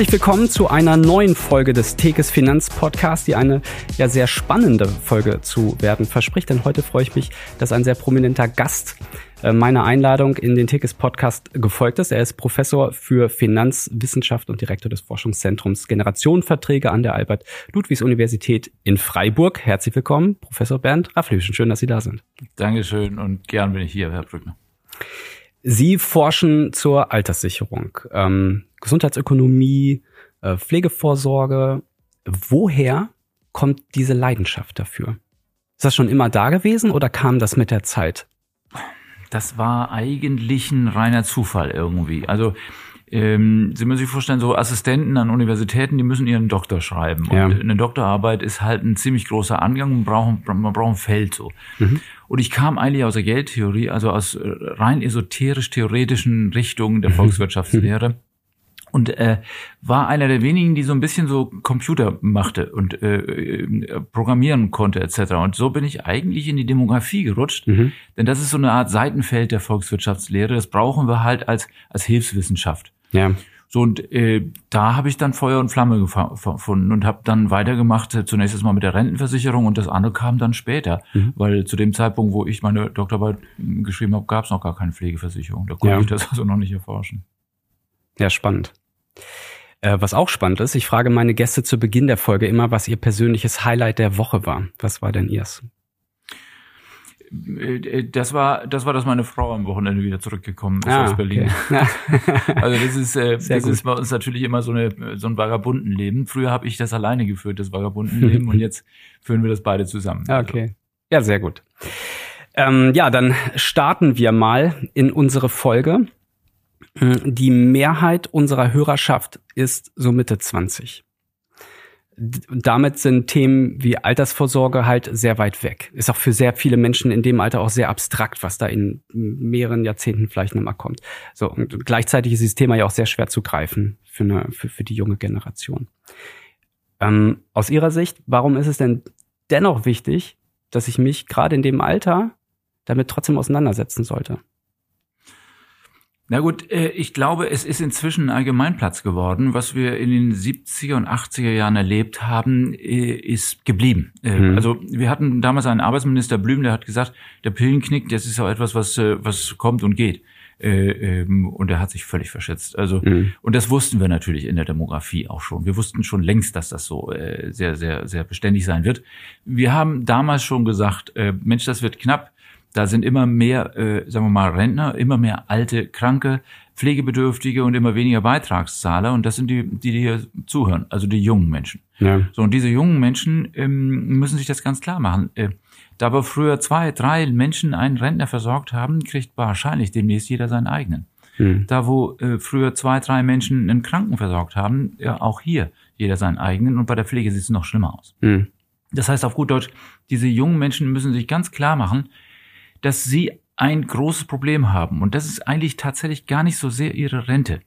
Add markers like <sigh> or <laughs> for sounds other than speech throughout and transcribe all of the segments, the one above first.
Herzlich willkommen zu einer neuen Folge des Tekes Finanz Podcast, die eine ja sehr spannende Folge zu werden verspricht. Denn heute freue ich mich, dass ein sehr prominenter Gast äh, meiner Einladung in den Tekes Podcast gefolgt ist. Er ist Professor für Finanzwissenschaft und Direktor des Forschungszentrums Generationenverträge an der Albert-Ludwigs-Universität in Freiburg. Herzlich willkommen, Professor Bernd Rafflüschen. Schön, dass Sie da sind. Dankeschön und gern bin ich hier, Herr Brückner. Sie forschen zur Alterssicherung, ähm, Gesundheitsökonomie, äh, Pflegevorsorge. Woher kommt diese Leidenschaft dafür? Ist das schon immer da gewesen oder kam das mit der Zeit? Das war eigentlich ein reiner Zufall irgendwie. Also ähm, Sie müssen sich vorstellen, so Assistenten an Universitäten, die müssen ihren Doktor schreiben. Ja. Und eine Doktorarbeit ist halt ein ziemlich großer Angang, man braucht, man braucht ein Feld so. Mhm. Und ich kam eigentlich aus der Geldtheorie, also aus äh, rein esoterisch-theoretischen Richtungen der mhm. Volkswirtschaftslehre. Und äh, war einer der wenigen, die so ein bisschen so Computer machte und äh, äh, programmieren konnte etc. Und so bin ich eigentlich in die Demografie gerutscht, mhm. denn das ist so eine Art Seitenfeld der Volkswirtschaftslehre. Das brauchen wir halt als als Hilfswissenschaft. Ja. So und äh, da habe ich dann Feuer und Flamme gefunden und habe dann weitergemacht, äh, zunächst erstmal mit der Rentenversicherung und das andere kam dann später, mhm. weil zu dem Zeitpunkt, wo ich meine Doktorarbeit geschrieben habe, gab es noch gar keine Pflegeversicherung. Da konnte ja. ich das <laughs> also noch nicht erforschen. Ja, spannend. Äh, was auch spannend ist, ich frage meine Gäste zu Beginn der Folge immer, was ihr persönliches Highlight der Woche war. Was war denn ihrs? Äh, das war, das war, dass meine Frau am Wochenende wieder zurückgekommen ist ah, aus Berlin. Okay. <laughs> <laughs> also das ist, äh, das gut. ist bei uns natürlich immer so eine, so ein Vagabundenleben. Früher habe ich das alleine geführt, das Vagabundenleben, <laughs> und jetzt führen wir das beide zusammen. Ah, okay. Also. Ja, sehr gut. Ähm, ja, dann starten wir mal in unsere Folge. Die Mehrheit unserer Hörerschaft ist so Mitte 20 damit sind Themen wie Altersvorsorge halt sehr weit weg. Ist auch für sehr viele Menschen in dem Alter auch sehr abstrakt, was da in mehreren Jahrzehnten vielleicht nochmal kommt. So, und gleichzeitig ist dieses Thema ja auch sehr schwer zu greifen für, eine, für, für die junge Generation. Ähm, aus Ihrer Sicht, warum ist es denn dennoch wichtig, dass ich mich gerade in dem Alter damit trotzdem auseinandersetzen sollte? Na gut, äh, ich glaube, es ist inzwischen ein Allgemeinplatz geworden. Was wir in den 70er und 80er Jahren erlebt haben, äh, ist geblieben. Äh, mhm. Also wir hatten damals einen Arbeitsminister Blüm, der hat gesagt, der Pillenknick, das ist auch etwas, was, was kommt und geht. Ähm, und er hat sich völlig verschätzt. Also, mhm. und das wussten wir natürlich in der Demografie auch schon. Wir wussten schon längst, dass das so sehr, sehr, sehr beständig sein wird. Wir haben damals schon gesagt, Mensch, das wird knapp da sind immer mehr, äh, sagen wir mal, Rentner, immer mehr alte, kranke, Pflegebedürftige und immer weniger Beitragszahler. Und das sind die, die, die hier zuhören, also die jungen Menschen. Ja. So, und diese jungen Menschen ähm, müssen sich das ganz klar machen. Äh, da wir früher zwei, drei Menschen einen Rentner versorgt haben, kriegt wahrscheinlich demnächst jeder seinen eigenen. Mhm. Da wo äh, früher zwei, drei Menschen einen Kranken versorgt haben, ja, auch hier jeder seinen eigenen. Und bei der Pflege sieht es noch schlimmer aus. Mhm. Das heißt auf gut Deutsch, diese jungen Menschen müssen sich ganz klar machen, dass sie ein großes Problem haben. Und das ist eigentlich tatsächlich gar nicht so sehr ihre Rente.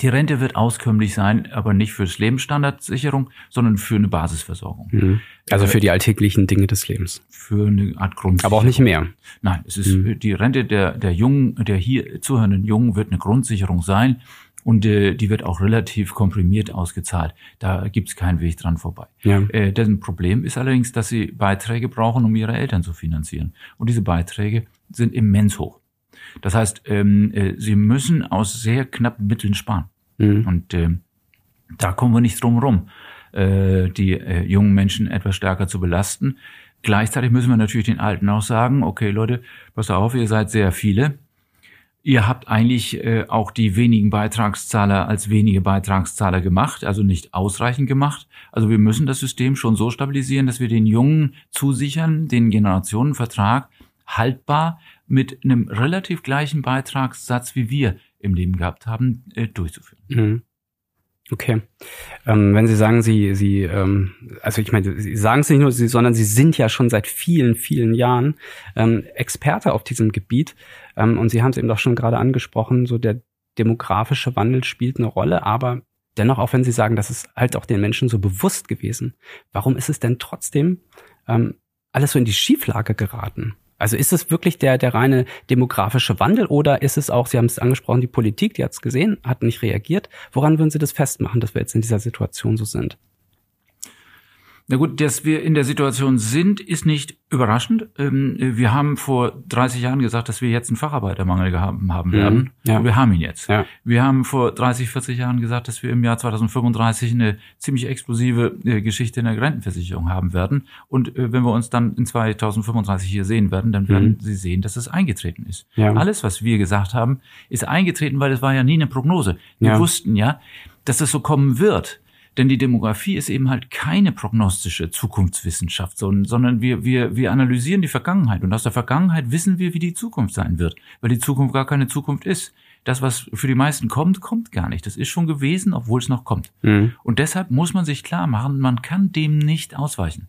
Die Rente wird auskömmlich sein, aber nicht fürs Lebensstandardsicherung, sondern für eine Basisversorgung. Mhm. Also für die alltäglichen Dinge des Lebens. Für eine Art Grundsicherung. Aber auch nicht mehr. Nein, es ist mhm. die Rente der, der Jungen, der hier zuhörenden Jungen wird eine Grundsicherung sein. Und äh, die wird auch relativ komprimiert ausgezahlt. Da gibt's keinen Weg dran vorbei. Ja. Äh, dessen Problem ist allerdings, dass sie Beiträge brauchen, um ihre Eltern zu finanzieren. Und diese Beiträge sind immens hoch. Das heißt, ähm, äh, sie müssen aus sehr knappen Mitteln sparen. Mhm. Und äh, da kommen wir nicht drum rum, äh, die äh, jungen Menschen etwas stärker zu belasten. Gleichzeitig müssen wir natürlich den Alten auch sagen, okay Leute, pass auf, ihr seid sehr viele Ihr habt eigentlich äh, auch die wenigen Beitragszahler als wenige Beitragszahler gemacht, also nicht ausreichend gemacht. Also wir müssen das System schon so stabilisieren, dass wir den Jungen zusichern, den Generationenvertrag haltbar mit einem relativ gleichen Beitragssatz, wie wir im Leben gehabt haben, äh, durchzuführen. Mhm. Okay. Ähm, wenn Sie sagen, Sie, Sie, ähm, also ich meine, Sie sagen es nicht nur, Sie, sondern Sie sind ja schon seit vielen, vielen Jahren ähm, Experte auf diesem Gebiet. Ähm, und Sie haben es eben doch schon gerade angesprochen, so der demografische Wandel spielt eine Rolle, aber dennoch, auch wenn Sie sagen, das ist halt auch den Menschen so bewusst gewesen, warum ist es denn trotzdem ähm, alles so in die Schieflage geraten? Also ist es wirklich der, der reine demografische Wandel oder ist es auch, Sie haben es angesprochen, die Politik, die hat es gesehen, hat nicht reagiert. Woran würden Sie das festmachen, dass wir jetzt in dieser Situation so sind? Na gut, dass wir in der Situation sind, ist nicht überraschend. Ähm, wir haben vor 30 Jahren gesagt, dass wir jetzt einen Facharbeitermangel haben, haben mhm. werden. Ja. Wir haben ihn jetzt. Ja. Wir haben vor 30, 40 Jahren gesagt, dass wir im Jahr 2035 eine ziemlich explosive äh, Geschichte in der Rentenversicherung haben werden. Und äh, wenn wir uns dann in 2035 hier sehen werden, dann werden mhm. Sie sehen, dass es eingetreten ist. Ja. Alles, was wir gesagt haben, ist eingetreten, weil es war ja nie eine Prognose. Wir wussten ja, dass es so kommen wird. Denn die Demografie ist eben halt keine prognostische Zukunftswissenschaft, sondern wir, wir, wir analysieren die Vergangenheit und aus der Vergangenheit wissen wir, wie die Zukunft sein wird, weil die Zukunft gar keine Zukunft ist. Das, was für die meisten kommt, kommt gar nicht. Das ist schon gewesen, obwohl es noch kommt. Mhm. Und deshalb muss man sich klar machen, man kann dem nicht ausweichen.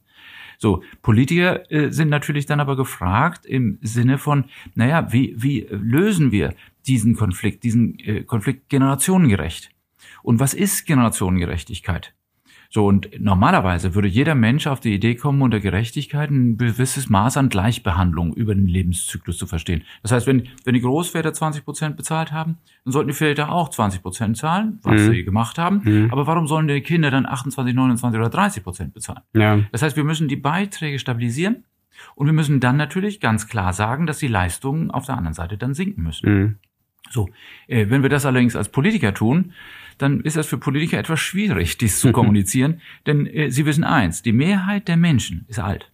So, Politiker äh, sind natürlich dann aber gefragt im Sinne von, naja, wie, wie lösen wir diesen Konflikt, diesen äh, Konflikt generationengerecht? Und was ist Generationengerechtigkeit? So, und normalerweise würde jeder Mensch auf die Idee kommen, unter Gerechtigkeit ein gewisses Maß an Gleichbehandlung über den Lebenszyklus zu verstehen. Das heißt, wenn, wenn die Großväter 20 Prozent bezahlt haben, dann sollten die Väter auch 20 Prozent zahlen, was mhm. sie gemacht haben. Mhm. Aber warum sollen die Kinder dann 28, 29 oder 30 Prozent bezahlen? Ja. Das heißt, wir müssen die Beiträge stabilisieren und wir müssen dann natürlich ganz klar sagen, dass die Leistungen auf der anderen Seite dann sinken müssen. Mhm. So, äh, wenn wir das allerdings als Politiker tun, dann ist das für Politiker etwas schwierig, dies zu kommunizieren. <laughs> Denn äh, sie wissen eins, die Mehrheit der Menschen ist alt.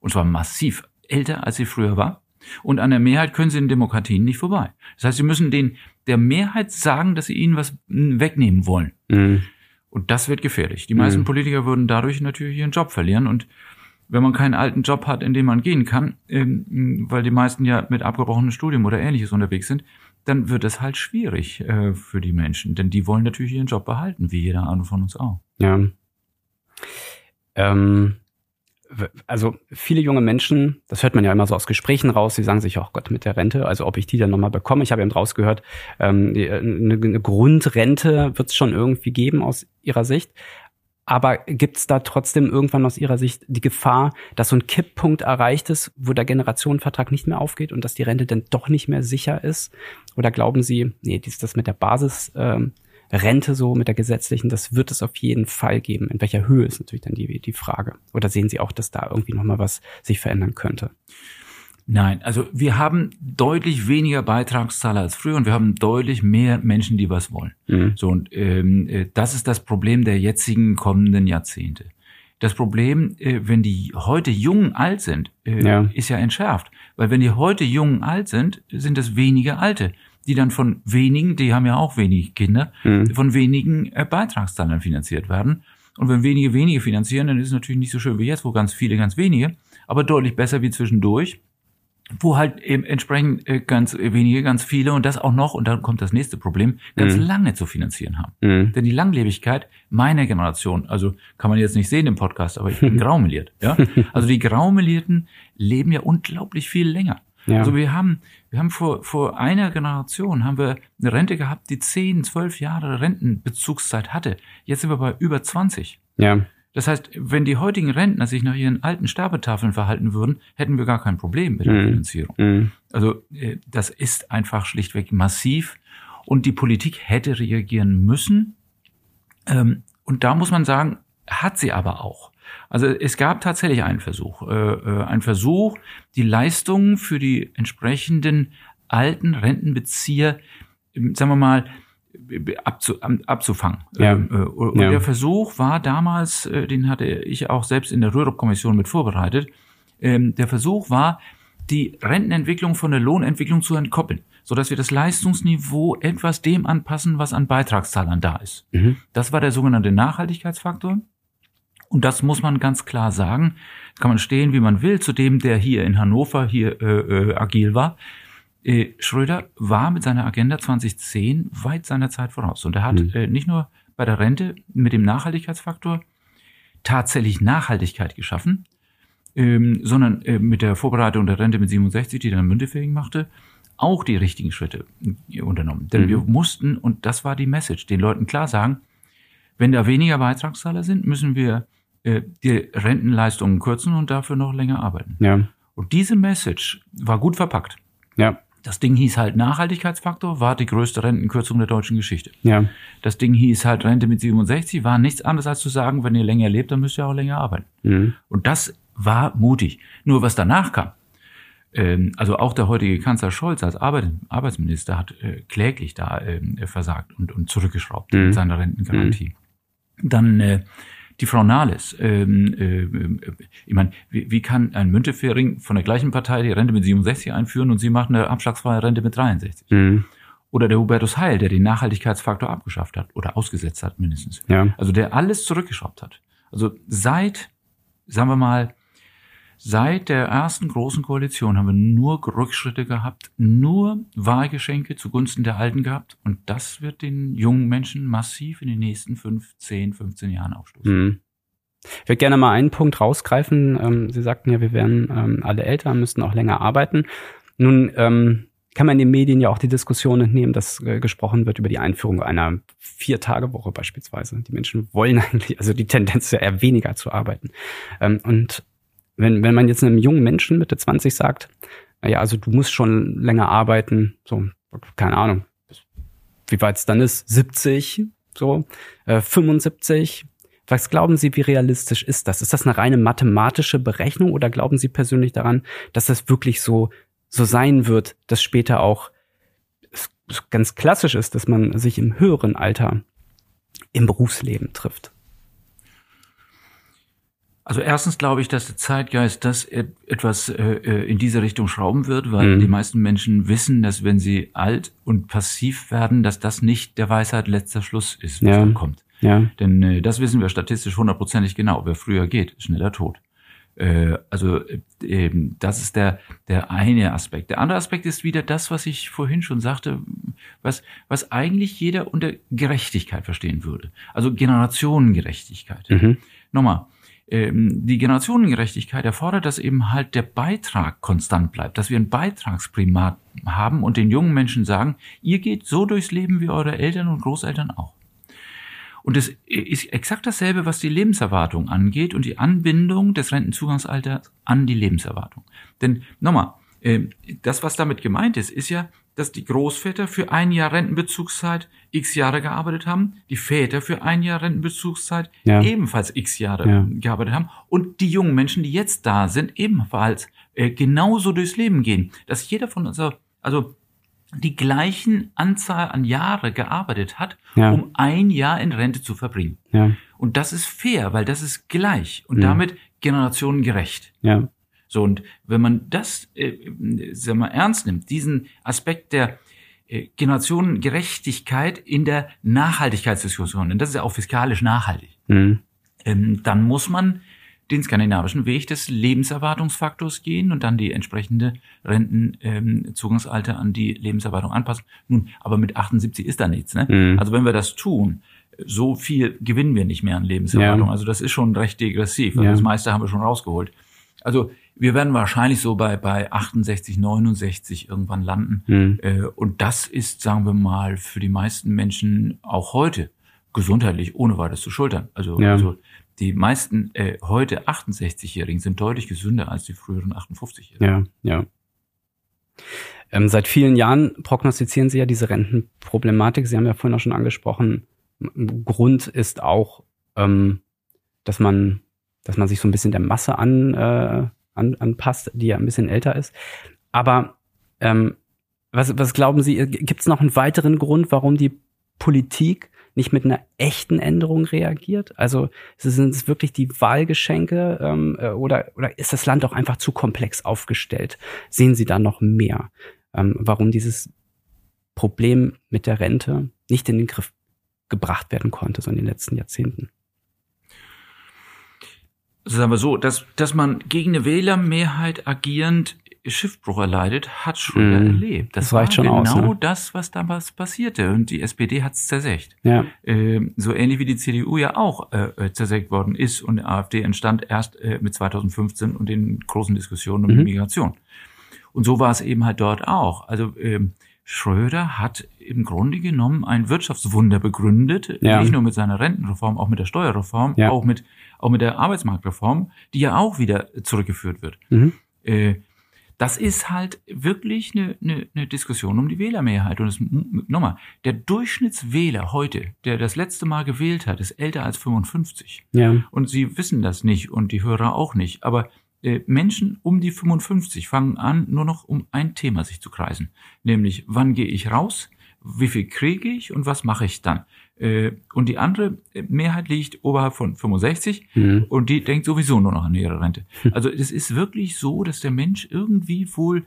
Und zwar massiv älter, als sie früher war. Und an der Mehrheit können sie in Demokratien nicht vorbei. Das heißt, sie müssen den, der Mehrheit sagen, dass sie ihnen was wegnehmen wollen. Mhm. Und das wird gefährlich. Die meisten mhm. Politiker würden dadurch natürlich ihren Job verlieren. Und wenn man keinen alten Job hat, in dem man gehen kann, ähm, weil die meisten ja mit abgebrochenem Studium oder ähnliches unterwegs sind, dann wird es halt schwierig äh, für die Menschen, denn die wollen natürlich ihren Job behalten, wie jeder andere von uns auch. Ja. Ähm, also viele junge Menschen, das hört man ja immer so aus Gesprächen raus, die sagen sich, oh Gott, mit der Rente, also ob ich die dann nochmal bekomme. Ich habe eben rausgehört, ähm, eine, eine Grundrente wird es schon irgendwie geben aus ihrer Sicht. Aber gibt es da trotzdem irgendwann aus Ihrer Sicht die Gefahr, dass so ein Kipppunkt erreicht ist, wo der Generationenvertrag nicht mehr aufgeht und dass die Rente dann doch nicht mehr sicher ist? Oder glauben Sie, nee, dies, das mit der Basisrente ähm, so, mit der gesetzlichen, das wird es auf jeden Fall geben. In welcher Höhe ist natürlich dann die, die Frage. Oder sehen Sie auch, dass da irgendwie nochmal was sich verändern könnte? Nein, also wir haben deutlich weniger Beitragszahler als früher und wir haben deutlich mehr Menschen, die was wollen. Mhm. So und ähm, äh, das ist das Problem der jetzigen kommenden Jahrzehnte. Das Problem, äh, wenn die heute jung alt sind, äh, ja. ist ja entschärft, weil wenn die heute jung alt sind, sind es weniger Alte, die dann von wenigen, die haben ja auch wenig Kinder, mhm. von wenigen äh, Beitragszahlern finanziert werden. Und wenn wenige wenige finanzieren, dann ist es natürlich nicht so schön wie jetzt, wo ganz viele ganz wenige, aber deutlich besser wie zwischendurch wo halt eben entsprechend äh, ganz wenige, ganz viele und das auch noch, und dann kommt das nächste Problem, ganz mhm. lange zu finanzieren haben. Mhm. Denn die Langlebigkeit meiner Generation, also kann man jetzt nicht sehen im Podcast, aber ich bin <laughs> graumeliert. Ja? Also die Graumelierten leben ja unglaublich viel länger. Ja. Also wir haben, wir haben vor, vor einer Generation haben wir eine Rente gehabt, die zehn, zwölf Jahre Rentenbezugszeit hatte. Jetzt sind wir bei über 20. Ja. Das heißt, wenn die heutigen Rentner sich nach ihren alten Sterbetafeln verhalten würden, hätten wir gar kein Problem mit der mhm. Finanzierung. Mhm. Also äh, das ist einfach schlichtweg massiv und die Politik hätte reagieren müssen. Ähm, und da muss man sagen, hat sie aber auch. Also es gab tatsächlich einen Versuch, äh, äh, einen Versuch, die Leistungen für die entsprechenden alten Rentenbezieher, sagen wir mal, abzu, abzufangen. Ja. Ähm, äh, und ja. der Versuch war damals, äh, den hatte ich auch selbst in der Rürup-Kommission mit vorbereitet, ähm, der Versuch war, die Rentenentwicklung von der Lohnentwicklung zu entkoppeln, so dass wir das Leistungsniveau etwas dem anpassen, was an Beitragszahlern da ist. Mhm. Das war der sogenannte Nachhaltigkeitsfaktor. Und das muss man ganz klar sagen. Kann man stehen, wie man will, zu dem, der hier in Hannover hier äh, äh, agil war. Äh, Schröder war mit seiner Agenda 2010 weit seiner Zeit voraus. Und er hat mhm. äh, nicht nur bei der Rente mit dem Nachhaltigkeitsfaktor tatsächlich Nachhaltigkeit geschaffen, ähm, sondern äh, mit der Vorbereitung der Rente mit 67, die dann mündefähig machte, auch die richtigen Schritte äh, unternommen. Denn mhm. wir mussten, und das war die Message, den Leuten klar sagen, wenn da weniger Beitragszahler sind, müssen wir äh, die Rentenleistungen kürzen und dafür noch länger arbeiten. Ja. Und diese Message war gut verpackt. Ja. Das Ding hieß halt Nachhaltigkeitsfaktor, war die größte Rentenkürzung der deutschen Geschichte. Ja. Das Ding hieß halt Rente mit 67, war nichts anderes als zu sagen, wenn ihr länger lebt, dann müsst ihr auch länger arbeiten. Mhm. Und das war mutig. Nur was danach kam, ähm, also auch der heutige Kanzler Scholz als Arbeit, Arbeitsminister hat äh, kläglich da ähm, versagt und, und zurückgeschraubt Mhm. mit seiner Rentengarantie. Dann äh, die Frau Nahles. Ähm, äh, ich meine, wie, wie kann ein Müntefering von der gleichen Partei die Rente mit 67 einführen und sie macht eine abschlagsfreie Rente mit 63? Mhm. Oder der Hubertus Heil, der den Nachhaltigkeitsfaktor abgeschafft hat oder ausgesetzt hat mindestens. Ja. Also der alles zurückgeschraubt hat. Also seit, sagen wir mal, seit der ersten großen Koalition haben wir nur Rückschritte gehabt, nur Wahlgeschenke zugunsten der Alten gehabt. Und das wird den jungen Menschen massiv in den nächsten fünf, zehn, 15 Jahren aufstoßen. Mhm. Ich würde gerne mal einen Punkt rausgreifen. Ähm, Sie sagten ja, wir werden ähm, alle älter, müssten auch länger arbeiten. Nun ähm, kann man in den Medien ja auch die Diskussion entnehmen, dass äh, gesprochen wird über die Einführung einer Vier-Tage-Woche beispielsweise. Die Menschen wollen <laughs> eigentlich, also die Tendenz ist ja eher weniger zu arbeiten. Und wenn, wenn man jetzt einem jungen Menschen Mitte 20 sagt, naja, also du musst schon länger arbeiten, so, keine Ahnung, wie weit es dann ist, 70, so, äh, 75, was glauben Sie, wie realistisch ist das? Ist das eine reine mathematische Berechnung oder glauben Sie persönlich daran, dass das wirklich so, so sein wird, dass später auch ganz klassisch ist, dass man sich im höheren Alter im Berufsleben trifft? Also erstens glaube ich, dass der Zeitgeist das etwas äh, in diese Richtung schrauben wird, weil mhm. die meisten Menschen wissen, dass wenn sie alt und passiv werden, dass das nicht der Weisheit letzter Schluss ist, was Ja. dann kommt. Ja, Denn äh, das wissen wir statistisch hundertprozentig genau. Wer früher geht, ist schneller tot. Äh, also äh, eben, das ist der, der eine Aspekt. Der andere Aspekt ist wieder das, was ich vorhin schon sagte, was, was eigentlich jeder unter Gerechtigkeit verstehen würde. Also Generationengerechtigkeit. mhm. Nochmal, ähm, die Generationengerechtigkeit erfordert, dass eben halt der Beitrag konstant bleibt, dass wir ein Beitragsprimat haben und den jungen Menschen sagen, ihr geht so durchs Leben wie eure Eltern und Großeltern auch. Und es ist exakt dasselbe, was die Lebenserwartung angeht und die Anbindung des Rentenzugangsalters an die Lebenserwartung. Denn nochmal, äh, das, was damit gemeint ist, ist ja, dass die Großväter für ein Jahr Rentenbezugszeit x Jahre gearbeitet haben, die Väter für ein Jahr Rentenbezugszeit Ja. ebenfalls x Jahre Ja. gearbeitet haben und die jungen Menschen, die jetzt da sind, ebenfalls äh, genauso durchs Leben gehen. Dass jeder von uns, also die gleichen Anzahl an Jahre gearbeitet hat, Ja. um ein Jahr in Rente zu verbringen. ja, Und das ist fair, weil das ist gleich und Mhm. damit generationengerecht. ja, So, und wenn man das, äh, sagen wir, ernst nimmt, diesen Aspekt der äh, Generationengerechtigkeit in der Nachhaltigkeitsdiskussion, denn das ist ja auch fiskalisch nachhaltig, mhm. ähm, dann muss man den skandinavischen Weg des Lebenserwartungsfaktors gehen und dann die entsprechende Rentenzugangsalter an die Lebenserwartung anpassen. Nun, aber mit 78 ist da nichts. Ne? Mhm. Also wenn wir das tun, so viel gewinnen wir nicht mehr an Lebenserwartung. Ja. Also das ist schon recht degressiv. Also Ja. Das meiste haben wir schon rausgeholt. Also wir werden wahrscheinlich so bei, bei 68, 69 irgendwann landen. Mhm. Äh, Und das ist, sagen wir mal, für die meisten Menschen auch heute gesundheitlich ohne weiteres zu schultern. Also, Ja. also die meisten äh, heute 68-Jährigen sind deutlich gesünder als die früheren 58-Jährigen. Ja, ja. Ähm, seit vielen Jahren prognostizieren Sie ja diese Rentenproblematik. Sie haben ja vorhin auch schon angesprochen, Grund ist auch, ähm, dass man, dass man sich so ein bisschen der Masse an, äh, an, anpasst, die ja ein bisschen älter ist. Aber ähm, was, was glauben Sie, gibt es noch einen weiteren Grund, warum die Politik nicht mit einer echten Änderung reagiert? Also sind es wirklich die Wahlgeschenke ähm, äh, oder, oder ist das Land auch einfach zu komplex aufgestellt? Sehen Sie da noch mehr, ähm, warum dieses Problem mit der Rente nicht in den Griff gebracht werden konnte, so in den letzten Jahrzehnten? Sagen wir so, dass, dass man gegen eine Wählermehrheit agierend Schiffbruch erleidet, hat Schröder Mhm. erlebt. Das, Das reicht war schon genau aus, ne? das, was damals passierte. Und die SPD hat es zersägt. Ja, Ähm, so ähnlich wie die CDU ja auch äh, äh, zersägt worden ist und die AfD entstand erst äh, mit 2015 und den großen Diskussionen um Mhm. Migration. Und so war es eben halt dort auch. Also ähm, Schröder hat im Grunde genommen ein Wirtschaftswunder begründet, Ja. nicht nur mit seiner Rentenreform, auch mit der Steuerreform, Ja. auch mit auch mit der Arbeitsmarktreform, die ja auch wieder zurückgeführt wird. mhm. Äh, Das ist halt wirklich eine, eine, eine Diskussion um die Wählermehrheit. Und es, nochmal, der Durchschnittswähler heute, der das letzte Mal gewählt hat, ist älter als 55. Ja. Und Sie wissen das nicht und die Hörer auch nicht. Aber äh, Menschen um die 55 fangen an, nur noch um ein Thema sich zu kreisen. Nämlich, wann gehe ich raus? Wie viel kriege ich und was mache ich dann? Äh, und die andere Mehrheit liegt oberhalb von 65 mhm. und die denkt sowieso nur noch an ihre Rente. <laughs> Also es ist wirklich so, dass der Mensch irgendwie wohl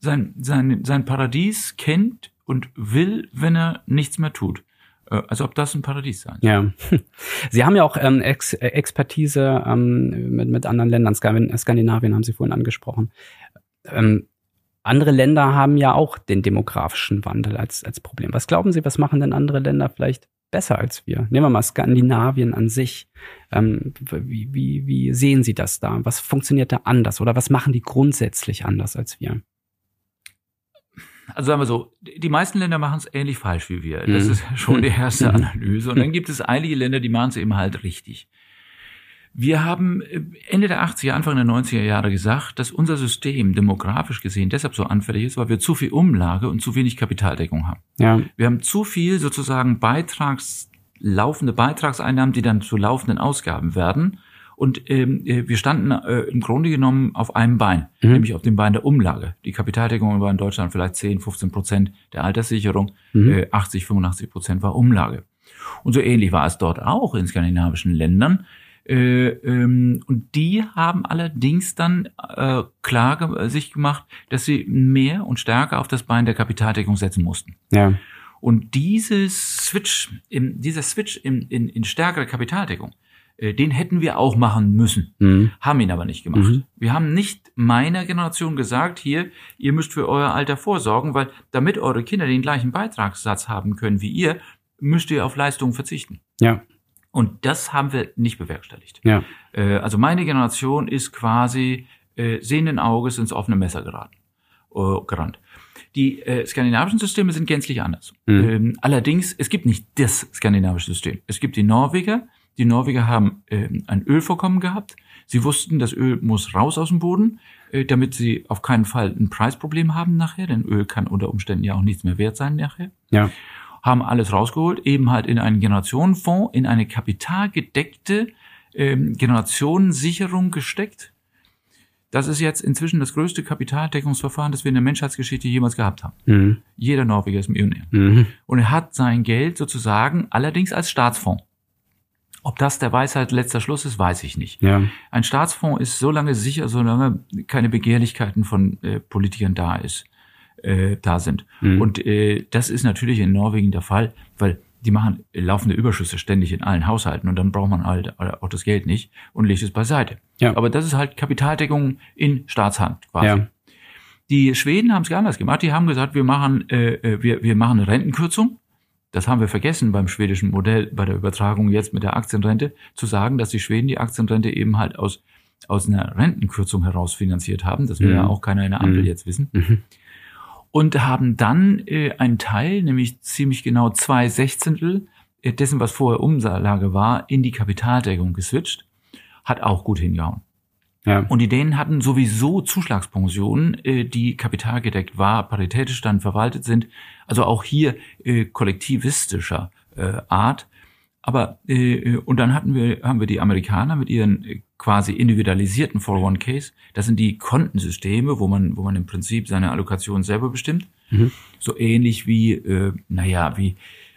sein, sein, sein Paradies kennt und will, wenn er nichts mehr tut. Äh, also ob das ein Paradies sein soll. Ja. <laughs> Sie haben ja auch ähm, Ex Expertise ähm, mit, mit anderen Ländern. Skandinavien haben Sie vorhin angesprochen. Ähm, andere Länder haben ja auch den demografischen Wandel als, als Problem. Was glauben Sie, was machen denn andere Länder vielleicht besser als wir. Nehmen wir mal Skandinavien an sich. Ähm, wie, wie, wie sehen Sie das da? Was funktioniert da anders oder was machen die grundsätzlich anders als wir? Also sagen wir so, die meisten Länder machen es ähnlich falsch wie wir. Das mhm. ist schon die erste mhm. Analyse. Und dann gibt es einige Länder, die machen es eben halt richtig. Wir haben äh, Ende der 80er, Anfang der 90er Jahre gesagt, dass unser System demografisch gesehen deshalb so anfällig ist, weil wir zu viel Umlage und zu wenig Kapitaldeckung haben. Ja. Wir haben zu viel sozusagen Beitrags, laufende Beitragseinnahmen, die dann zu laufenden Ausgaben werden. Und ähm, äh, wir standen äh, im Grunde genommen auf einem Bein, mhm. nämlich auf dem Bein der Umlage. Die Kapitaldeckung war in Deutschland vielleicht 10, 15 Prozent der Alterssicherung, mhm. äh, 80, 85 Prozent war Umlage. Und so ähnlich war es dort auch in skandinavischen Ländern. Äh, ähm, und die haben allerdings dann äh, klar ge sich gemacht, dass sie mehr und stärker auf das Bein der Kapitaldeckung setzen mussten. Ja. Und dieses Switch, im, dieser Switch in, in, in stärkere Kapitaldeckung, äh, den hätten wir auch machen müssen, mhm. haben ihn aber nicht gemacht. Mhm. Wir haben nicht meiner Generation gesagt, hier, ihr müsst für euer Alter vorsorgen, weil damit eure Kinder den gleichen Beitragssatz haben können wie ihr, müsst ihr auf Leistungen verzichten. Ja. Und das haben wir nicht bewerkstelligt. Ja. Äh, also meine Generation ist quasi äh, sehenden Auges ins offene Messer geraten, äh, gerannt. Die äh, skandinavischen Systeme sind gänzlich anders. Mhm. Ähm, allerdings, es gibt nicht das skandinavische System. Es gibt die Norweger. Die Norweger haben äh, ein Ölvorkommen gehabt. Sie wussten, das Öl muss raus aus dem Boden, äh, damit sie auf keinen Fall ein Preisproblem haben nachher, denn Öl kann unter Umständen ja auch nichts mehr wert sein nachher. Ja haben alles rausgeholt, eben halt in einen Generationenfonds, in eine kapitalgedeckte ähm, Generationensicherung gesteckt. Das ist jetzt inzwischen das größte Kapitaldeckungsverfahren, das wir in der Menschheitsgeschichte jemals gehabt haben. Mhm. Jeder Norweger ist Millionär. Mhm. Und er hat sein Geld sozusagen allerdings als Staatsfonds. Ob das der Weisheit letzter Schluss ist, weiß ich nicht. Ja. Ein Staatsfonds ist so lange sicher, solange keine Begehrlichkeiten von äh, Politikern da ist äh, da sind. Mhm. Und äh, das ist natürlich in Norwegen der Fall, weil die machen laufende Überschüsse ständig in allen Haushalten und dann braucht man halt auch das Geld nicht und legt es beiseite. Ja. Aber das ist halt Kapitaldeckung in Staatshand quasi. Ja. Die Schweden haben es gar anders gemacht. Die haben gesagt, wir machen, äh, äh, wir, wir machen eine Rentenkürzung. Das haben wir vergessen beim schwedischen Modell bei der Übertragung jetzt mit der Aktienrente, zu sagen, dass die Schweden die Aktienrente eben halt aus, aus einer Rentenkürzung heraus finanziert haben. Das will mhm. ja auch keiner in der Ampel mhm. jetzt wissen. Mhm und haben dann äh, einen Teil, nämlich ziemlich genau zwei Sechzehntel äh, dessen, was vorher Umlage war, in die Kapitaldeckung geswitcht. Hat auch gut hingehauen. Ja. Und die Dänen hatten sowieso Zuschlagspensionen, äh, die kapitalgedeckt war, paritätisch dann verwaltet sind. Also auch hier äh, kollektivistischer äh, Art. Aber äh, und dann hatten wir haben wir die Amerikaner mit ihren äh, quasi individualisierten 401ks. Das sind die Kontensysteme, wo man wo man im Prinzip seine Allokation selber bestimmt. Mhm. So ähnlich wie äh, naja wie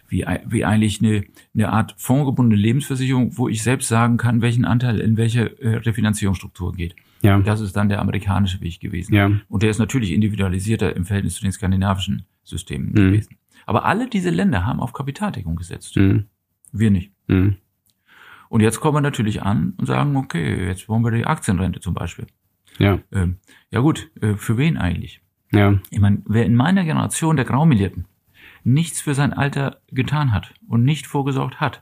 wie, wie eigentlich eine, eine Art fondgebundene Lebensversicherung, wo ich selbst sagen kann, welchen Anteil in welche äh, Refinanzierungsstruktur geht. Ja. Das ist dann der amerikanische Weg gewesen. Ja. Und der ist natürlich individualisierter im Verhältnis zu den skandinavischen Systemen mhm. gewesen. Aber alle diese Länder haben auf Kapitaldeckung gesetzt. Mhm. Wir nicht. Mhm. Und jetzt kommen wir natürlich an und sagen, okay, jetzt wollen wir die Aktienrente zum Beispiel. Ja. Ähm, ja gut, äh, für wen eigentlich? Ja. Ich meine, wer in meiner Generation der Graumilierten nichts für sein Alter getan hat und nicht vorgesorgt hat,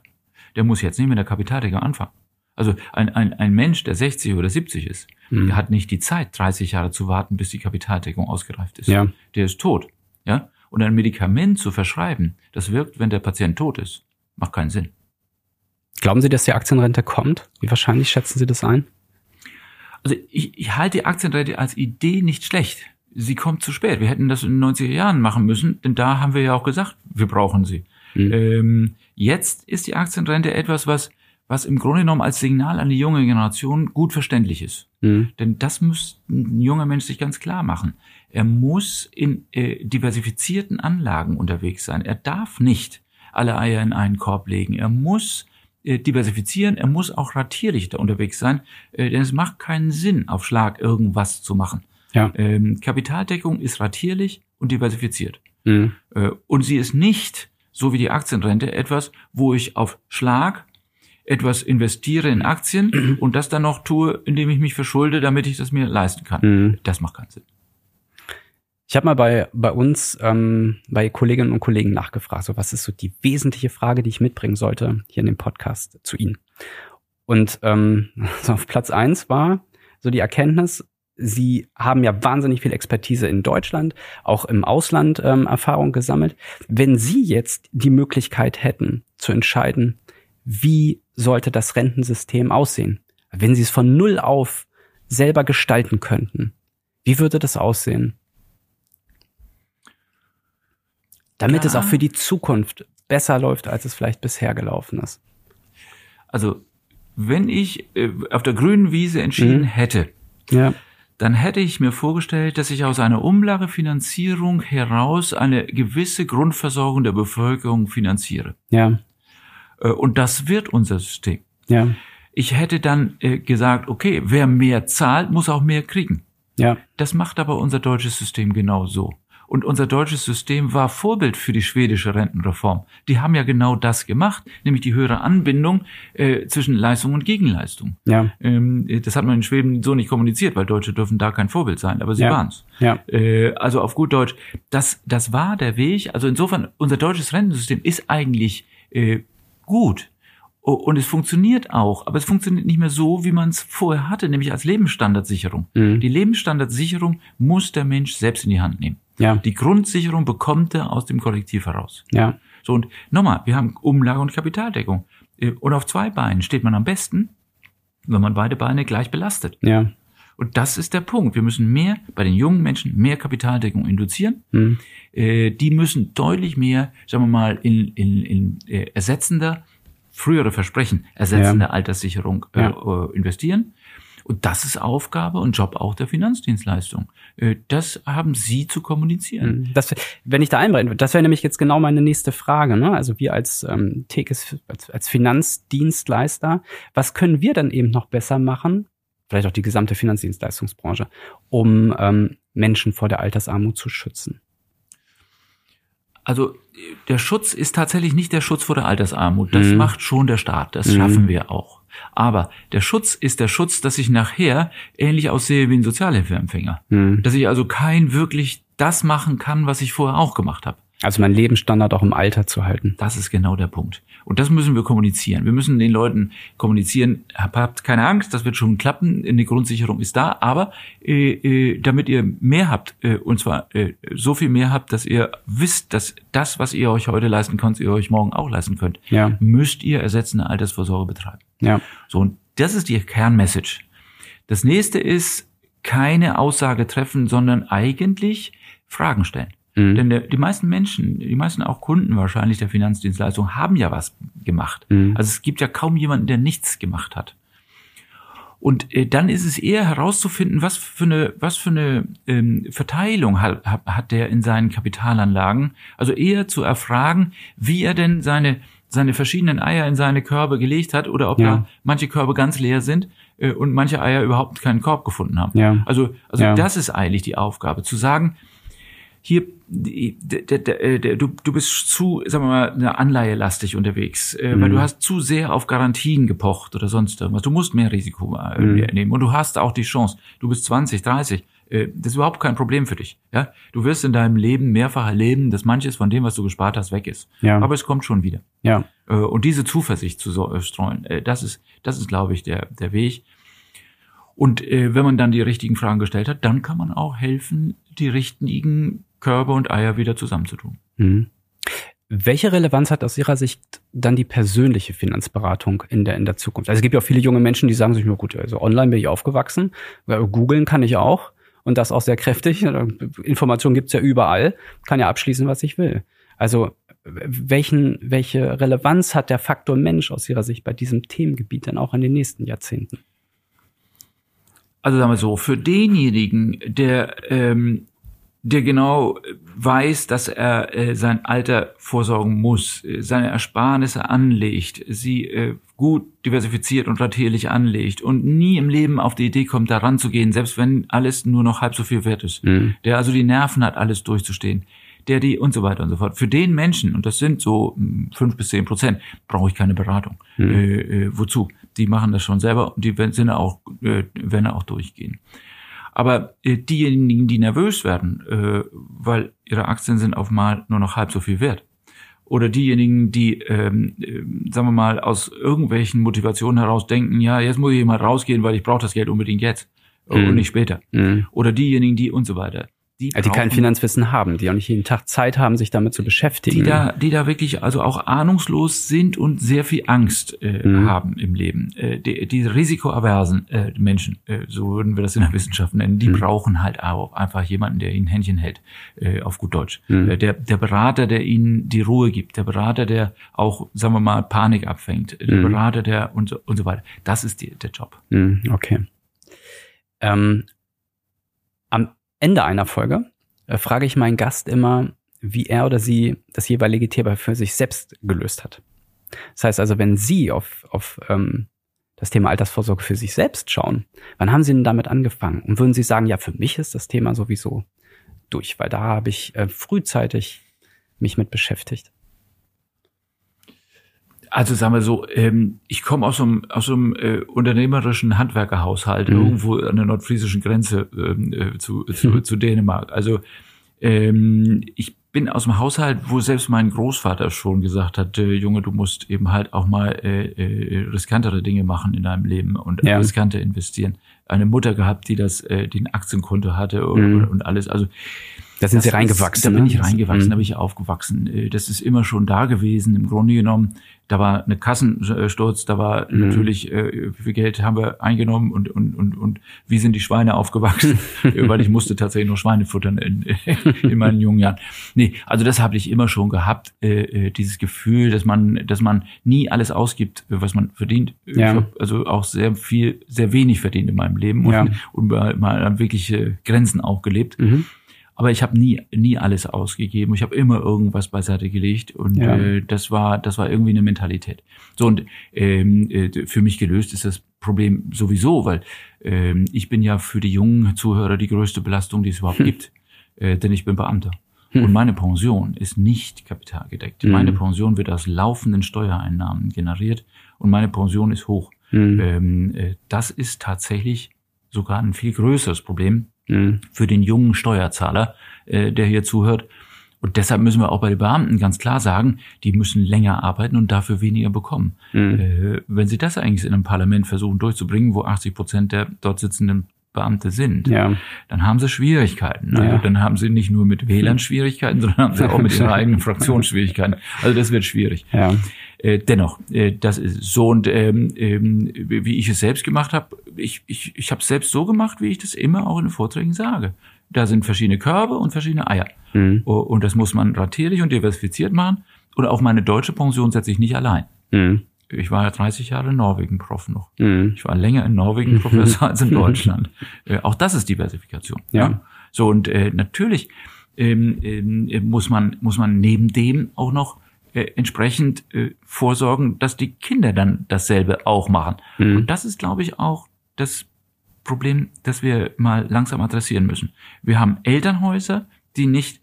der muss jetzt nicht mit der Kapitaldeckung anfangen. Also ein, ein, ein Mensch, der 60 oder 70 ist, mhm. der hat nicht die Zeit, 30 Jahre zu warten, bis die Kapitaldeckung ausgereift ist. Ja. Der ist tot. Ja? Und ein Medikament zu verschreiben, das wirkt, wenn der Patient tot ist. Macht keinen Sinn. Glauben Sie, dass die Aktienrente kommt? Wie wahrscheinlich schätzen Sie das ein? Also ich, ich halte die Aktienrente als Idee nicht schlecht. sie kommt zu spät. Wir hätten das in den 90er Jahren machen müssen, denn da haben wir ja auch gesagt, wir brauchen sie. Mhm. Ähm, jetzt ist die Aktienrente etwas, was, was im Grunde genommen als Signal an die junge Generation gut verständlich ist. Mhm. Denn das muss ein junger Mensch sich ganz klar machen. Er muss in äh, diversifizierten Anlagen unterwegs sein. Er darf nicht alle Eier in einen Korb legen. Er muss diversifizieren, er muss auch ratierlich da unterwegs sein, äh, denn es macht keinen Sinn, auf Schlag irgendwas zu machen. Ja. Ähm, Kapitaldeckung ist ratierlich und diversifiziert. Mhm. Äh, und sie ist nicht, so wie die Aktienrente, etwas, wo ich auf Schlag etwas investiere in Aktien <clears throat> und das dann noch tue, indem ich mich verschulde, damit ich das mir leisten kann. Mhm. Das macht keinen Sinn. Ich habe mal bei, bei uns, ähm, bei Kolleginnen und Kollegen nachgefragt, so was ist so die wesentliche Frage, die ich mitbringen sollte hier in dem Podcast zu Ihnen. Und ähm, <laughs> so auf Platz eins war so die Erkenntnis, Sie haben ja wahnsinnig viel Expertise in Deutschland, auch im Ausland ähm, Erfahrung gesammelt. Wenn Sie jetzt die Möglichkeit hätten zu entscheiden, wie sollte das Rentensystem aussehen, wenn Sie es von null auf selber gestalten könnten, wie würde das aussehen? Damit ja. es auch für die Zukunft besser läuft, als es vielleicht bisher gelaufen ist. Also, wenn ich äh, auf der grünen Wiese entschieden mhm. hätte, ja dann hätte ich mir vorgestellt, dass ich aus einer Umlagefinanzierung heraus eine gewisse Grundversorgung der Bevölkerung finanziere. Ja. Äh, und das wird unser System. Ja. Ich hätte dann äh, gesagt, okay, wer mehr zahlt, muss auch mehr kriegen. Ja. Das macht aber unser deutsches System genau so. Und unser deutsches System war Vorbild für die schwedische Rentenreform. Die haben ja genau das gemacht, nämlich die höhere Anbindung äh, zwischen Leistung und Gegenleistung. Ja. Ähm, das hat man in Schweden so nicht kommuniziert, weil Deutsche dürfen da kein Vorbild sein, aber sie ja. waren's. Ja. Äh, also auf gut Deutsch, das, das war der Weg. Also insofern, unser deutsches Rentensystem ist eigentlich äh, gut. Und es funktioniert auch, aber es funktioniert nicht mehr so, wie man es vorher hatte, nämlich als Lebensstandardsicherung. Mhm. Die Lebensstandardsicherung muss der Mensch selbst in die Hand nehmen. Ja. Die Grundsicherung bekommt er aus dem Kollektiv heraus. Ja. So, und nochmal, wir haben Umlage und Kapitaldeckung. Äh, und auf zwei Beinen steht man am besten, wenn man beide Beine gleich belastet. Ja. Und das ist der Punkt. Wir müssen mehr bei den jungen Menschen mehr Kapitaldeckung induzieren. Mhm. Äh, die müssen deutlich mehr, sagen wir mal, in, in, in äh, ersetzender, frühere Versprechen, ersetzende ja. Alterssicherung äh, ja. Investieren. Und das ist Aufgabe und Job auch der Finanzdienstleistung. Äh, das haben Sie zu kommunizieren. Mhm. Das, wenn ich da einbrechen würde, das wäre nämlich jetzt genau meine nächste Frage. Ne? Also wir als ähm, Tekes, als, als Finanzdienstleister, was können wir dann eben noch besser machen? Vielleicht auch die gesamte Finanzdienstleistungsbranche, um ähm, Menschen vor der Altersarmut zu schützen. Also der Schutz ist tatsächlich nicht der Schutz vor der Altersarmut. Das mhm. macht schon der Staat. Das mhm. schaffen wir auch. Aber der Schutz ist der Schutz, dass ich nachher ähnlich aussehe wie ein Sozialhilfeempfänger. Mhm. Dass ich also kein wirklich das machen kann, was ich vorher auch gemacht habe. Also mein Lebensstandard auch im Alter zu halten. Das ist genau der Punkt. Und das müssen wir kommunizieren. Wir müssen den Leuten kommunizieren, habt keine Angst, das wird schon klappen, eine Grundsicherung ist da, aber äh, äh, damit ihr mehr habt, äh, und zwar äh, so viel mehr habt, dass ihr wisst, dass das, was ihr euch heute leisten könnt, ihr euch morgen auch leisten könnt, ja. müsst ihr ersetzende Altersvorsorge betreiben. Ja. So, und das ist die Kernmessage. Das nächste ist keine Aussage treffen, sondern eigentlich Fragen stellen. Mhm. Denn der, die meisten Menschen, die meisten auch Kunden wahrscheinlich der Finanzdienstleistung haben ja was gemacht. Mhm. Also es gibt ja kaum jemanden, der nichts gemacht hat. Und äh, dann ist es eher herauszufinden, was für eine, was für eine ähm, Verteilung hat, hat der in seinen Kapitalanlagen. Also eher zu erfragen, wie er denn seine, seine verschiedenen Eier in seine Körbe gelegt hat oder ob ja. da manche Körbe ganz leer sind äh, und manche Eier überhaupt keinen Korb gefunden haben. Ja. Also, also ja. das ist eigentlich die Aufgabe, zu sagen, hier, äh, du, du bist zu, sagen wir mal, eine Anleihe lastig unterwegs, äh, mhm. weil du hast zu sehr auf Garantien gepocht oder sonst irgendwas. Du musst mehr Risiko äh, mhm. nehmen und du hast auch die Chance. Du bist 20, 30. Äh, das ist überhaupt kein Problem für dich. Ja, du wirst in deinem Leben mehrfach erleben, dass manches von dem, was du gespart hast, weg ist. Ja. Aber es kommt schon wieder. Ja. Und diese Zuversicht zu streuen, das ist, das ist, glaube ich, der der Weg. Und äh, wenn man dann die richtigen Fragen gestellt hat, dann kann man auch helfen, die richtigen Körbe und Eier wieder zusammenzutun. Mhm. Welche Relevanz hat aus Ihrer Sicht dann die persönliche Finanzberatung in der, in der Zukunft? Also es gibt ja auch viele junge Menschen, die sagen sich, nur gut, also online bin ich aufgewachsen, googeln kann ich auch und das auch sehr kräftig. <laughs> Information gibt's ja überall, kann ja abschließen, was ich will. Also welchen, welche Relevanz hat der Faktor Mensch aus Ihrer Sicht bei diesem Themengebiet dann auch in den nächsten Jahrzehnten? Also sagen wir so, für denjenigen, der ähm, der genau weiß, dass er äh, sein Alter vorsorgen muss, äh, seine Ersparnisse anlegt, sie äh, gut diversifiziert und ratierlich anlegt und nie im Leben auf die Idee kommt, da ranzugehen, selbst wenn alles nur noch halb so viel wert ist. Mhm. Der also die Nerven hat, alles durchzustehen. Der die und so weiter und so fort. Für den Menschen, und das sind so hm, fünf bis zehn Prozent, brauche ich keine Beratung. Mhm. Äh, äh, wozu? Die machen das schon selber und die sind auch, äh, werden auch durchgehen. Aber äh, diejenigen, die nervös werden, äh, weil ihre Aktien sind auf mal nur noch halb so viel wert, oder diejenigen, die, ähm, äh, sagen wir mal, aus irgendwelchen Motivationen heraus denken, ja, jetzt muss ich mal rausgehen, weil ich brauche das Geld unbedingt jetzt mhm. und nicht später. Mhm. Oder diejenigen, die und so weiter die, also die kein Finanzwissen haben, die auch nicht jeden Tag Zeit haben, sich damit zu beschäftigen. Die da, die da wirklich also auch ahnungslos sind und sehr viel Angst äh, mhm. haben im Leben. Äh, die, die risikoaversen äh, Menschen, äh, so würden wir das in der Wissenschaft nennen, die mhm. brauchen halt auch einfach jemanden, der ihnen Händchen hält, äh, auf gut Deutsch. Mhm. Äh, der, der Berater, der ihnen die Ruhe gibt, der Berater, der auch, sagen wir mal, Panik abfängt, der mhm. Berater, der und so, und so weiter. Das ist die, der Job. Mhm. Okay. Ähm, am Ende einer Folge äh, frage ich meinen Gast immer, wie er oder sie das jeweilige Thema für sich selbst gelöst hat. Das heißt also, wenn Sie auf, auf ähm, das Thema Altersvorsorge für sich selbst schauen, wann haben Sie denn damit angefangen? Und würden Sie sagen, ja, für mich ist das Thema sowieso durch, weil da habe ich äh, frühzeitig mich mit beschäftigt. Also sagen wir so, ähm, ich komme aus einem, aus so einem äh, unternehmerischen Handwerkerhaushalt, mhm. irgendwo an der nordfriesischen Grenze ähm, äh, zu, zu, mhm. zu Dänemark. Also ähm, ich bin aus dem Haushalt, wo selbst mein Großvater schon gesagt hat, äh, Junge, du musst eben halt auch mal äh, äh, riskantere Dinge machen in deinem Leben und ja. riskanter investieren. Eine Mutter gehabt, die das, äh, die ein Aktienkonto hatte und, mhm. und alles. Also da sind Sie reingewachsen. Ist, da bin ich ne? reingewachsen, mhm. da bin ich aufgewachsen. Äh, das ist immer schon da gewesen. Im Grunde genommen da war eine Kassensturz, da war mhm. natürlich, äh, wie viel Geld haben wir eingenommen und, und, und, und wie sind die Schweine aufgewachsen, <laughs> weil ich musste tatsächlich noch Schweine futtern in, <laughs> in meinen jungen Jahren. Nee, also das habe ich immer schon gehabt, äh, äh, dieses Gefühl, dass man, dass man nie alles ausgibt, was man verdient. Ja. Ich habe also auch sehr viel, sehr wenig verdient in meinem Leben und, ja. und mal wirkliche Grenzen auch gelebt. Mhm. Aber ich habe nie, nie alles ausgegeben. Ich habe immer irgendwas beiseite gelegt und ja. äh, das war, das war irgendwie eine Mentalität. So und ähm, äh, für mich gelöst ist das Problem sowieso, weil ähm, ich bin ja für die jungen Zuhörer die größte Belastung, die es überhaupt hm. gibt, äh, denn ich bin Beamter. Hm. Und meine Pension ist nicht kapitalgedeckt. Hm. Meine Pension wird aus laufenden Steuereinnahmen generiert und meine Pension ist hoch. Hm. Ähm, äh, das ist tatsächlich sogar ein viel größeres Problem mhm. für den jungen Steuerzahler, äh, der hier zuhört. Und deshalb müssen wir auch bei den Beamten ganz klar sagen, die müssen länger arbeiten und dafür weniger bekommen. Mhm. Äh, wenn sie das eigentlich in einem Parlament versuchen durchzubringen, wo 80 Prozent der dort sitzenden Beamte sind, ja. dann haben sie Schwierigkeiten. Ne? Ja. Dann haben sie nicht nur mit Wählern Schwierigkeiten, sondern haben sie auch mit ihrer eigenen Fraktion Schwierigkeiten. Also das wird schwierig. Ja. Äh, dennoch, äh, das ist so und ähm, ähm, wie ich es selbst gemacht habe, ich, ich, ich habe es selbst so gemacht, wie ich das immer auch in den Vorträgen sage. Da sind verschiedene Körbe und verschiedene Eier. Mhm. Und das muss man ratierlich und diversifiziert machen. Und auf meine deutsche Pension setze ich nicht allein. Mhm. Ich war ja 30 Jahre in Norwegen Prof noch. Mhm. Ich war länger in Norwegen Professor <laughs> als in Deutschland. Äh, auch das ist Diversifikation. Ja. ja. So und äh, natürlich ähm, äh, muss man muss man neben dem auch noch äh, entsprechend äh, vorsorgen, dass die Kinder dann dasselbe auch machen. Mhm. Und das ist, glaube ich, auch das Problem, das wir mal langsam adressieren müssen. Wir haben Elternhäuser, die nicht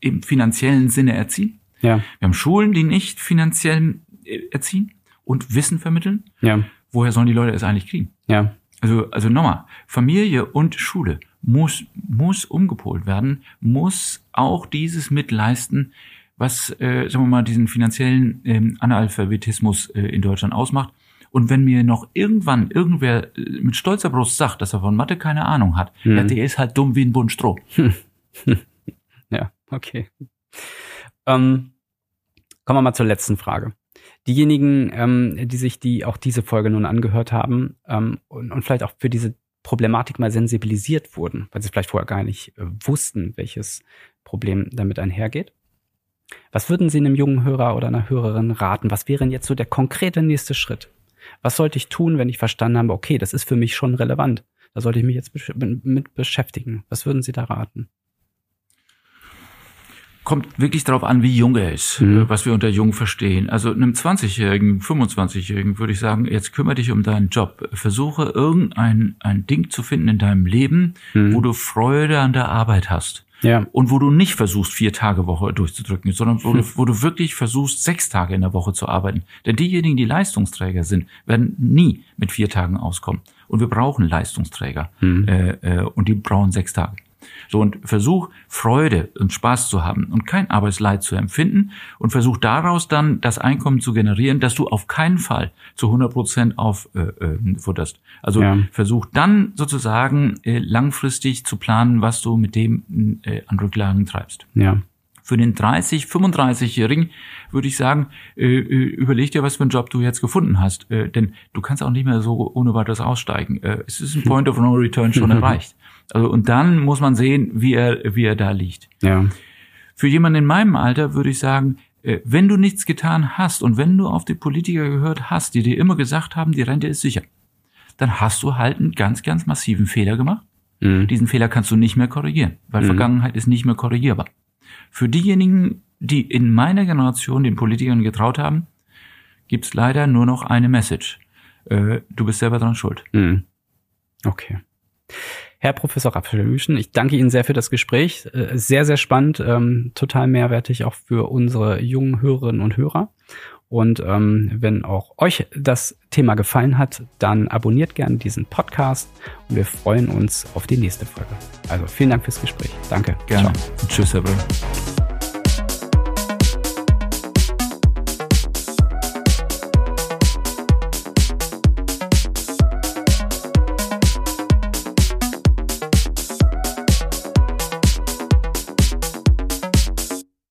im finanziellen Sinne erziehen. Ja. Wir haben Schulen, die nicht finanziell äh, erziehen und Wissen vermitteln. Ja. Woher sollen die Leute es eigentlich kriegen? Ja. Also, also nochmal, Familie und Schule muss, muss umgepolt werden, muss auch dieses mitleisten, was, äh, sagen wir mal, diesen finanziellen ähm, Analphabetismus äh, in Deutschland ausmacht. Und wenn mir noch irgendwann irgendwer äh, mit stolzer Brust sagt, dass er von Mathe keine Ahnung hat, hm. ja, der ist halt dumm wie ein Bund Stroh. <laughs> ja, okay. Ähm, kommen wir mal zur letzten Frage. Diejenigen, ähm, die sich die auch diese Folge nun angehört haben ähm, und, und vielleicht auch für diese Problematik mal sensibilisiert wurden, weil sie vielleicht vorher gar nicht äh, wussten, welches Problem damit einhergeht. Was würden Sie einem jungen Hörer oder einer Hörerin raten? Was wäre denn jetzt so der konkrete nächste Schritt? Was sollte ich tun, wenn ich verstanden habe, okay, das ist für mich schon relevant? Da sollte ich mich jetzt mit beschäftigen. Was würden Sie da raten? kommt wirklich darauf an, wie jung er ist, mhm. Äh, was wir unter jung verstehen. Also einem 20-Jährigen, 25-Jährigen würde ich sagen, jetzt kümmere dich um deinen Job. Versuche irgendein ein Ding zu finden in deinem Leben, mhm. wo du Freude an der Arbeit hast. Ja. Und wo du nicht versuchst, vier Tage Woche durchzudrücken, sondern wo, hm. du, wo du wirklich versuchst, sechs Tage in der Woche zu arbeiten. Denn diejenigen, die Leistungsträger sind, werden nie mit vier Tagen auskommen. Und wir brauchen Leistungsträger. Hm. Äh, äh, und die brauchen sechs Tage. So und versuch Freude und Spaß zu haben und kein Arbeitsleid zu empfinden und versuch daraus dann das Einkommen zu generieren, dass du auf keinen Fall zu 100 Prozent auffutterst. Äh, also ja. versuch dann sozusagen äh, langfristig zu planen, was du mit dem äh, an Rücklagen treibst. Ja. Für den 30, 35-Jährigen würde ich sagen, äh, äh, überleg dir, was für einen Job du jetzt gefunden hast. Äh, denn du kannst auch nicht mehr so ohne weiteres aussteigen. Äh, es ist ein <laughs> Point of No Return schon <laughs> erreicht. Also, und dann muss man sehen, wie er, wie er da liegt. Ja. Für jemanden in meinem Alter würde ich sagen, äh, wenn du nichts getan hast und wenn du auf die Politiker gehört hast, die dir immer gesagt haben, die Rente ist sicher, dann hast du halt einen ganz, ganz massiven Fehler gemacht. Mhm. Diesen Fehler kannst du nicht mehr korrigieren, weil mhm. Vergangenheit ist nicht mehr korrigierbar. Für diejenigen, die in meiner Generation den Politikern getraut haben, gibt's leider nur noch eine Message. Äh, du bist selber dran schuld. Mhm. Okay. Herr Professor Raphaelüschen, ich danke Ihnen sehr für das Gespräch. Äh, sehr, sehr spannend, ähm, total mehrwertig auch für unsere jungen Hörerinnen und Hörer. Und ähm, wenn auch euch das Thema gefallen hat, dann abonniert gerne diesen Podcast und wir freuen uns auf die nächste Folge. Also vielen Dank fürs Gespräch. Danke. Gerne. Ciao. Tschüss, Herr Brüll.